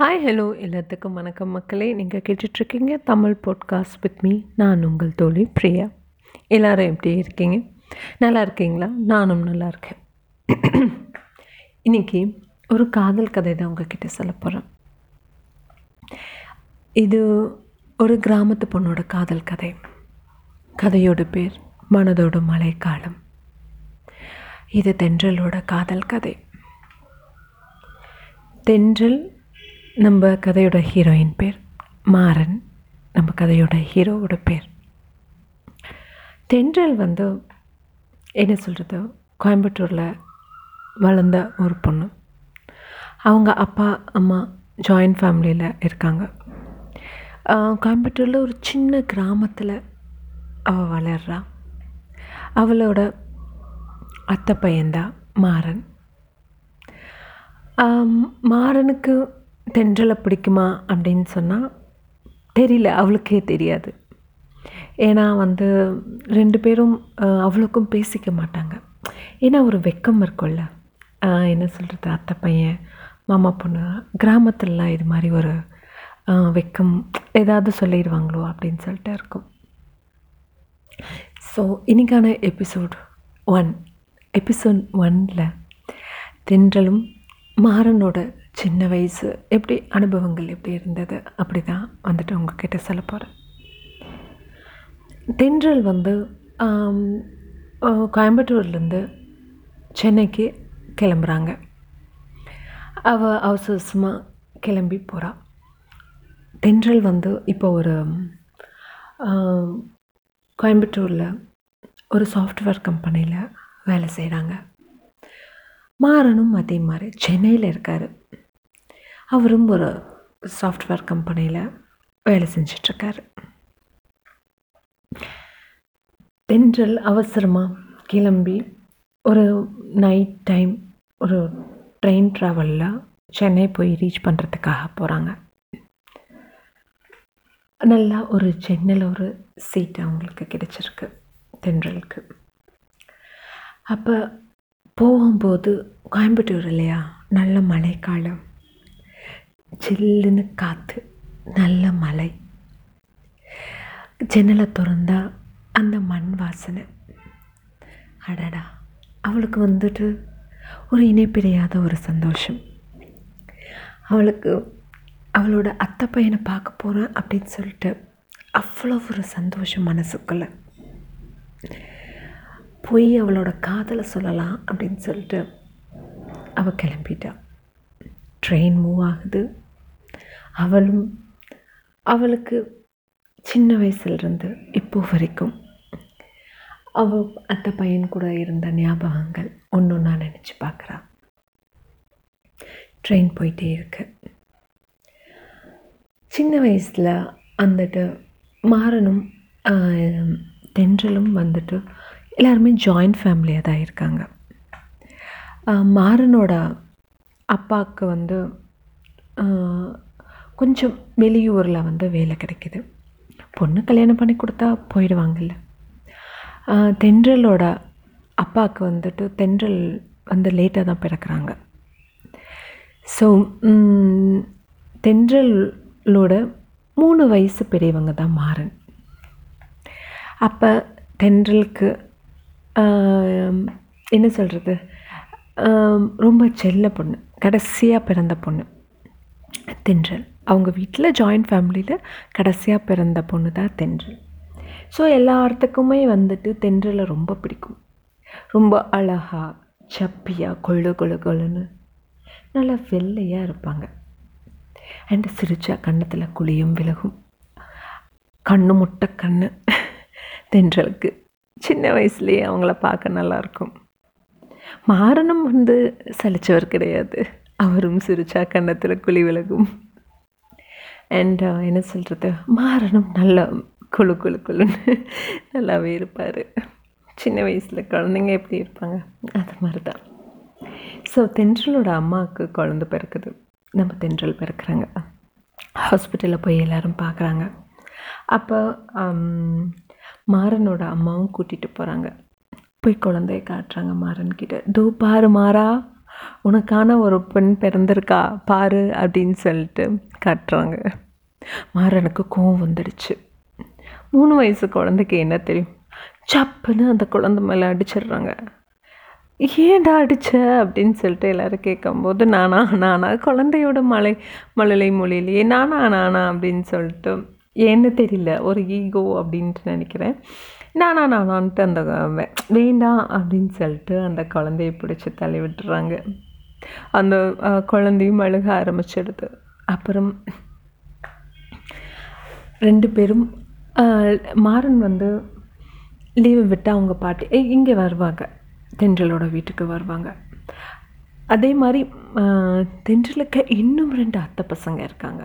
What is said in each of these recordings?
Hi hello எல்லாத்துக்கும் வணக்கம் மக்களே. நீங்கள் கேட்டுட்ருக்கீங்க தமிழ் பாட்காஸ்ட் வித் மீ நான் உங்கள் தோழி பிரியா. எல்லோரும் எப்படி இருக்கீங்க? நல்லா இருக்கீங்களா? நானும் நல்லா இருக்கேன். இன்றைக்கி ஒரு காதல் கதை தான் உங்ககிட்ட சொல்ல போகிறேன் இது ஒரு கிராமத்து பொண்ணோட காதல் கதை. கதையோட பேர் மனதோட மழைக்காலம். இது தென்றலோட காதல் கதை. தென்றல் நம்ம கதையோட ஹீரோயின் பேர் மாறன். நம்ம கதையோட ஹீரோவோட பேர் தென்றல் வந்து என்ன சொல்கிறது கோயம்புத்தூரில் வளர்ந்த ஒரு பொண்ணு. அவங்க அப்பா அம்மா ஜாயிண்ட் ஃபேமிலியில் இருக்காங்க. கோயம்புத்தூரில் ஒரு சின்ன கிராமத்தில் அவள் வளர்றா. அவளோட அத்தை பையன்தான் மாறன். மாறனுக்கு தென்றலை பிடிக்குமா அப்படின்னு சொன்னால் தெரியல அவளுக்கே தெரியாது. ஏன்னா வந்து ரெண்டு பேரும் அவ்வளோக்கும் பேசிக்க மாட்டாங்க. ஏன்னா ஒரு வெக்கம் இருக்கும்ல. என்ன சொல்கிறது அத்தை பையன் மாமா பொண்ணு கிராமத்துலலாம் இது மாதிரி ஒரு வெக்கம் ஏதாவது சொல்லிடுவாங்களோ அப்படின்னு சொல்லிட்டு இருக்கும். ஸோ இன்றைக்கான எபிசோட் ஒன். எபிசோட் ஒனில் தென்றலும் மாறனோட சின்ன வயசு எப்படி அனுபவங்கள் எப்படி இருந்தது? அப்படி தான் வந்துட்டு உங்ககிட்ட சொல்ல போகிறேன் தென்றல் வந்து கோயம்புத்தூர்லேருந்து சென்னைக்கு கிளம்புறாங்க. அவள் அவசர அவசரமாக கிளம்பி போகிறா தென்றல் வந்து இப்போ ஒரு கோயம்புத்தூரில் ஒரு சாஃப்ட்வேர் கம்பெனியில் வேலை செய்கிறாங்க மாறனும் அதே மாதிரி சென்னையில் இருக்கார். அவரும் ஒரு சாஃப்ட்வேர் கம்பெனியில் வேலை செஞ்சிட்ருக்காரு. தென்றல் அவசரமாக கிளம்பி ஒரு நைட் டைம் ஒரு ட்ரெயின் ட்ராவலில் சென்னை போய் ரீச் பண்ணுறதுக்காக போகிறாங்க நல்லா ஒரு சென்னையில் ஒரு சீட் அவங்களுக்கு கிடைச்சிருக்கு தென்றலுக்கு. அப்போ போகும்போது கோயம்புத்தூர் இல்லையா? நல்ல மழைக்காலம். சில்லுன்னு காற்று நல்ல மலை ஜன்னலை திறந்தா அந்த மண் வாசனை. அடடா அவளுக்கு வந்துட்டு ஒரு இணைப்பிடையாத ஒரு சந்தோஷம். அவளுக்கு அவளோட அத்தை பையனை பார்க்க போகிறேன் அப்படின்னு சொல்லிட்டு அவ்வளோ ஒரு சந்தோஷம் மனசுக்குள்ளே. போய் அவளோட காதலை சொல்லலாம் அப்படின்னு சொல்லிட்டு அவள் கிளம்பிட்டா. ட்ரெயின் மூவ் ஆகுது. அவளும் அவளுக்கு சின்ன வயசுலேருந்து இப்போ வரைக்கும் அவள் அத்தை பையன் கூட இருந்த ஞாபகங்கள் ஒன்று ஒன்றா நினச்சி பார்க்குறா ட்ரெயின் போயிட்டே இருக்கு. சின்ன வயசில் வந்துட்டு மாறனும் தென்றலும் வந்துட்டு எல்லாருமே ஜாயிண்ட் ஃபேமிலியாக தான் இருக்காங்க. மாறனோட அப்பாவுக்கு வந்து கொஞ்சம் வெளியூரில் வந்து வேலை கிடைக்கிது. பொண்ணு கல்யாணம் பண்ணி கொடுத்தா போயிடுவாங்கல்ல. தென்றலோட அப்பாவுக்கு வந்துட்டு தென்றல் வந்து லேட்டாக தான் பிறக்கிறாங்க. ஸோ தென்றலோட மூணு வயசு பெரியவங்க தான் மாறன். அப்போ தென்றலுக்கு என்ன சொல்கிறது ரொம்ப செல்ல பொண்ணு கடைசியாக பிறந்த பொண்ணு தென்றல். அவங்க வீட்டில் ஜாயிண்ட் ஃபேமிலியில் கடைசியாக பிறந்த பொண்ணு தான் தென்றல். ஸோ எல்லாத்துக்குமே வந்துட்டு தென்றலை ரொம்ப பிடிக்கும். ரொம்ப அழகா சப்பியாக கொழு கொழு கொழுன்னு நல்லா வெள்ளையாக இருப்பாங்க. அண்ட் சிரிச்சா கண்ணத்தில் குழியும் விலகும். கண்ணு முட்டை கண்ணு தென்றலுக்கு. சின்ன வயசுலேயே அவங்கள பார்க்க நல்லாயிருக்கும். மாறனும் வந்து சலிச்சவர் கிடையாது. அவரும் சிரிச்சா கண்ணத்தில் குழி விலகும். அண்ட் uh, என்ன சொல்கிறது மாறனும் நல்லா குழு குழு குழுன்னு. நல்லாவே இருப்பார். சின்ன வயசில் குழந்தைங்க எப்படி இருப்பாங்க? அது மாதிரி தான் ஸோ தென்றலோட அம்மாவுக்கு குழந்த பிறக்குது. நம்ம தென்றல் பிறக்கிறாங்க. ஹாஸ்பிட்டலில் போய் எல்லோரும் பார்க்குறாங்க. அப்போ மாறனோட அம்மாவும் கூட்டிகிட்டு போகிறாங்க போய் குழந்தைய காட்டுறாங்க மாறன்கிட்ட தோ பாரு மாறா. உனக்கான ஒரு பெண் பிறந்திருக்கா. பாரு அப்படின்னு சொல்லிட்டு காட்டுறாங்க. மாறனுக்கு கோவம் வந்துடுச்சு. மூணு வயசு குழந்தைக்கு என்ன தெரியும்? சப்புன்னு அந்த குழந்தை மேலே அடிச்சிடுறாங்க. ஏன்டா அடிச்ச? அப்படின்னு சொல்லிட்டு எல்லோரும் கேட்கும்போது நானா நானா குழந்தையோட மலை மழலை மொழியிலேயே நானா நானா அப்படின்னு சொல்லிட்டு ஏன்னு தெரியல ஒரு ஈகோ அப்படின்ட்டு நினைக்கிறேன். நானா நானான்ட்டு அந்த வேண்டாம் அப்படின்னு சொல்லிட்டு அந்த குழந்தைய பிடிச்சி தள்ளி விட்டுறாங்க. அந்த குழந்தையும் அழுக ஆரம்பிச்சிடுது. அப்புறம் ரெண்டு பேரும் மாறன் வந்து லீவு விட்டு அவங்க பாட்டி இங்கே வருவாங்க. தென்றலோட வீட்டுக்கு வருவாங்க. அதே மாதிரி தென்றலுக்கு இன்னும் ரெண்டு அத்தை பசங்க இருக்காங்க.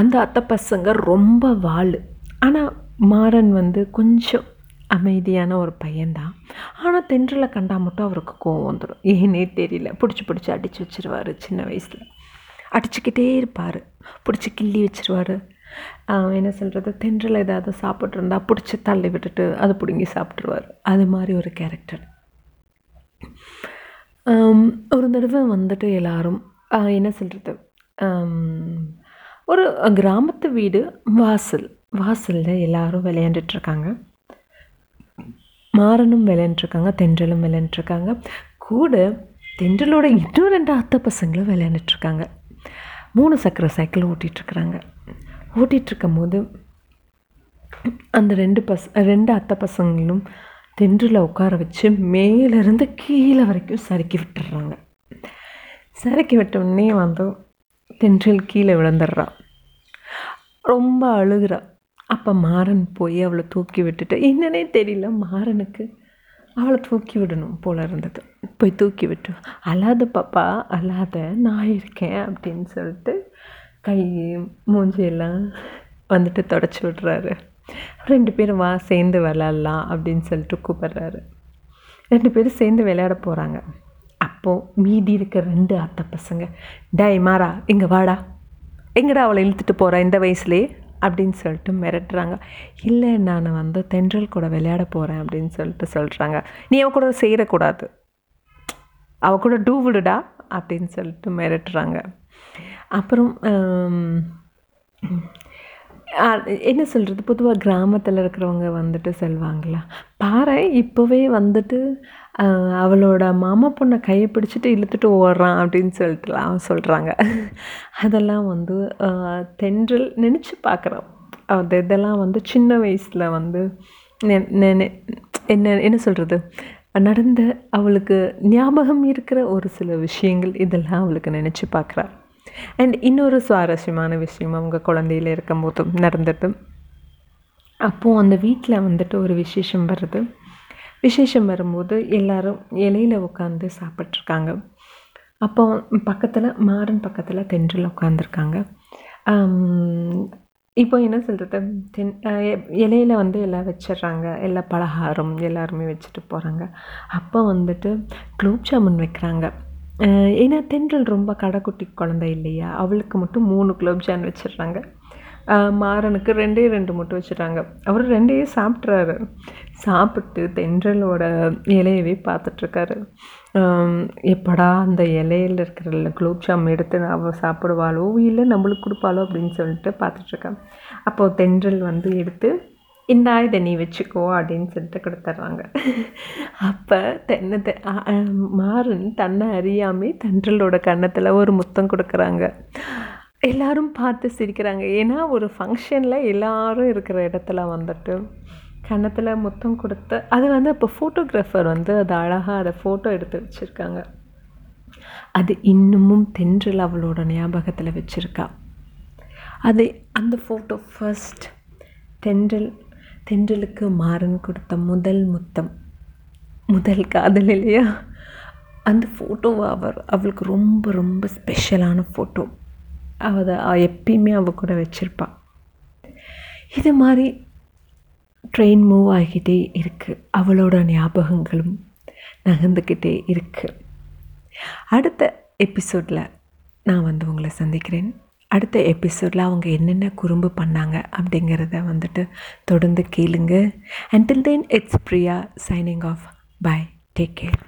அந்த அத்தை பசங்க ரொம்ப வாழ் ஆனால் மாறன் வந்து கொஞ்சம் அமைதியான ஒரு பையன்தான். ஆனால் தென்றலை கண்டால் மட்டும் அவருக்கு கோவம் வந்துடும் ஏன்னே தெரியல. பிடிச்சி பிடிச்சி அடித்து வச்சிருவார் சின்ன வயசில். அடிச்சுக்கிட்டே இருப்பார். பிடிச்சி கிள்ளி வச்சுருவார். என்ன சொல்கிறது தென்றல் ஏதாவது சாப்பிட்ருந்தா பிடிச்சி தள்ளி விட்டுட்டு அதை பிடுங்கி சாப்பிட்ருவார் அது மாதிரி ஒரு கேரக்டர் ஒரு தடவை வந்துட்டு எல்லாரும் என்ன சொல்கிறது ஒரு கிராமத்து வீடு வாசல். வாசலில் எல்லோரும் விளையாண்டுட்ருக்காங்க. மாறனும் விளையாண்டுருக்காங்க தென்றலும் விளையாண்டுருக்காங்க கூட தென்றலோட இன்னும் ரெண்டு அத்தை பசங்களும் விளையாண்டுட்ருக்காங்க. மூணு சக்கர சைக்கிள் ஓட்டிகிட்ருக்குறாங்க ஓட்டிகிட்ருக்கும் போது அந்த ரெண்டு பஸ் ரெண்டு அத்தை பசங்களும் தென்றில் உட்கார வச்சு மேலேருந்து கீழே வரைக்கும் சறுக்கி விட்டுடுறாங்க சறுக்கி விட்டோடனே வந்து தென்றில் கீழே விழுந்துடுறான் ரொம்ப அழுகிறா. அப்போ மாறன் போய் அவளை தூக்கி விட்டுட்டு என்னன்னே தெரியல மாறனுக்கு அவளை தூக்கி விடணும் போல இருந்தது. போய் தூக்கி விட்டு அல்லாத பாப்பா அல்லாத நான் இருக்கேன் அப்படின்னு சொல்லிட்டு கை மூஞ்சியெல்லாம் வந்துட்டு தொடச்சி விட்றாரு. ரெண்டு பேரும் வா சேர்ந்து விளாட்லாம் அப்படின்னு சொல்லிட்டு கூப்பிட்றாரு. ரெண்டு பேரும் சேர்ந்து விளையாட போகிறாங்க அப்போது மீதி இருக்க ரெண்டு அத்தை பசங்க டை மாறா இங்கே வாடா. எங்கடா அவளை இழுத்துட்டு போகிறா இந்த வயசுலேயே? அப்படின்னு சொல்லிட்டு மிரட்டுறாங்க. இல்லை நான் வந்து தென்றல் கூட விளையாட போகிறேன் அப்படின்னு சொல்லிட்டு சொல்கிறாங்க நீ அவ கூட செய்யக்கூடாது அவ கூட டூ விடுடா அப்படின்னு சொல்லிட்டு மிரட்டுறாங்க. அப்புறம் என்ன சொல்கிறது பொதுவாக கிராமத்தில் இருக்கிறவங்க வந்துட்டு செல்வாங்களா? பாரு இப்போவே வந்துட்டு அவளோட மாமா பொண்ணை கையை பிடிச்சிட்டு இழுத்துட்டு ஓடுறான் அப்படின்னு சொல்லிட்டுலாம் சொல்கிறாங்க அதெல்லாம் வந்து தென்றல் நினச்சி பார்க்குறோம் அது இதெல்லாம் வந்து சின்ன வயசில் வந்து என்ன என்ன சொல்கிறது நடந்த அவளுக்கு ஞாபகம் இருக்கிற ஒரு சில விஷயங்கள் இதெல்லாம் அவளுக்கு நினச்சி பார்க்குறா அண்ட் இன்னொரு சுவாரஸ்யமான விஷயம் அவங்க குழந்தையில் இருக்கும்போது நடந்தது. அப்போது அந்த வீட்டில் வந்துட்டு ஒரு விசேஷம் வருது. விசேஷம் வரும்போது எல்லோரும் இலையில் உட்காந்து சாப்பிட்ருக்காங்க அப்போ பக்கத்தில் மாடன் பக்கத்தில் தென்றில் உட்காந்துருக்காங்க இப்போ என்ன சொல்கிறது தென் இலையில் வந்து எல்லாம் வச்சிடுறாங்க. எல்லா பலகாரம் எல்லாருமே வச்சுட்டு போகிறாங்க அப்போ வந்துட்டு குலோப் ஜாமுன் வைக்கிறாங்க. ஏன்னா தென்றல் ரொம்ப கடைக்குட்டி குழந்தை இல்லையா? அவளுக்கு மட்டும் மூணு குலோப் ஜான் வச்சிடுறாங்க. மாறனுக்கு ரெண்டே ரெண்டு மட்டும் வச்சுட்டாங்க அவர் ரெண்டையே சாப்பிட்றாரு சாப்பிட்டு தென்றலோட இலையவே பார்த்துட்ருக்காரு. எப்படா அந்த இலையில் இருக்கிற குலோப் ஜாம் எடுத்து அவள் சாப்பிடுவாளோ இல்லை நம்மளுக்கு கொடுப்பாளோ அப்படின்னு சொல்லிட்டு பார்த்துட்ருக்கேன் அப்போது தென்றல் வந்து எடுத்து இந்தா இதை நீ வச்சுக்கோ அப்படின்னு சொல்லிட்டு கொடுத்துட்றாங்க. அப்போ தென்னை மாறன் தன்னை அறியாமே தென்றலோட கன்னத்தில் ஒரு முத்தம் கொடுக்குறாங்க. எல்லோரும் பார்த்து சிரிக்கிறாங்க. ஏன்னா ஒரு ஃபங்க்ஷனில் எல்லாரும் இருக்கிற இடத்துல வந்துட்டு கன்னத்தில் முத்தம் கொடுத்து அது வந்து அப்போ ஃபோட்டோகிராஃபர் வந்து அது அழகாக அதை ஃபோட்டோ எடுத்து வச்சுருக்காங்க. அது இன்னமும் தென்றல் அவளோட ஞாபகத்தில் வச்சுருக்கா. அது அந்த ஃபோட்டோ ஃபர்ஸ்ட் தென்றல் தென்றலுக்கு மாறன் கொடுத்த முதல் முத்தம். முதல் காதல் இல்லையா? அந்த ஃபோட்டோவை அவர் அவளுக்கு ரொம்ப ரொம்ப ஸ்பெஷலான ஃபோட்டோ அதை எப்பயுமே அவள் கூட வச்சுருப்பாள் இது மாதிரி ட்ரெயின் மூவ் ஆகிட்டே இருக்குது அவளோட ஞாபகங்களும் நகர்ந்துக்கிட்டே இருக்குது அடுத்த எபிசோடில் நான் வந்து உங்களை சந்திக்கிறேன். அடுத்த எபிசோடில் அவங்க என்னென்ன குறும்பு பண்ணாங்க அப்படிங்கிறத வந்துட்டு தொடர்ந்து கேளுங்க. Until then it's Priya signing off bye take care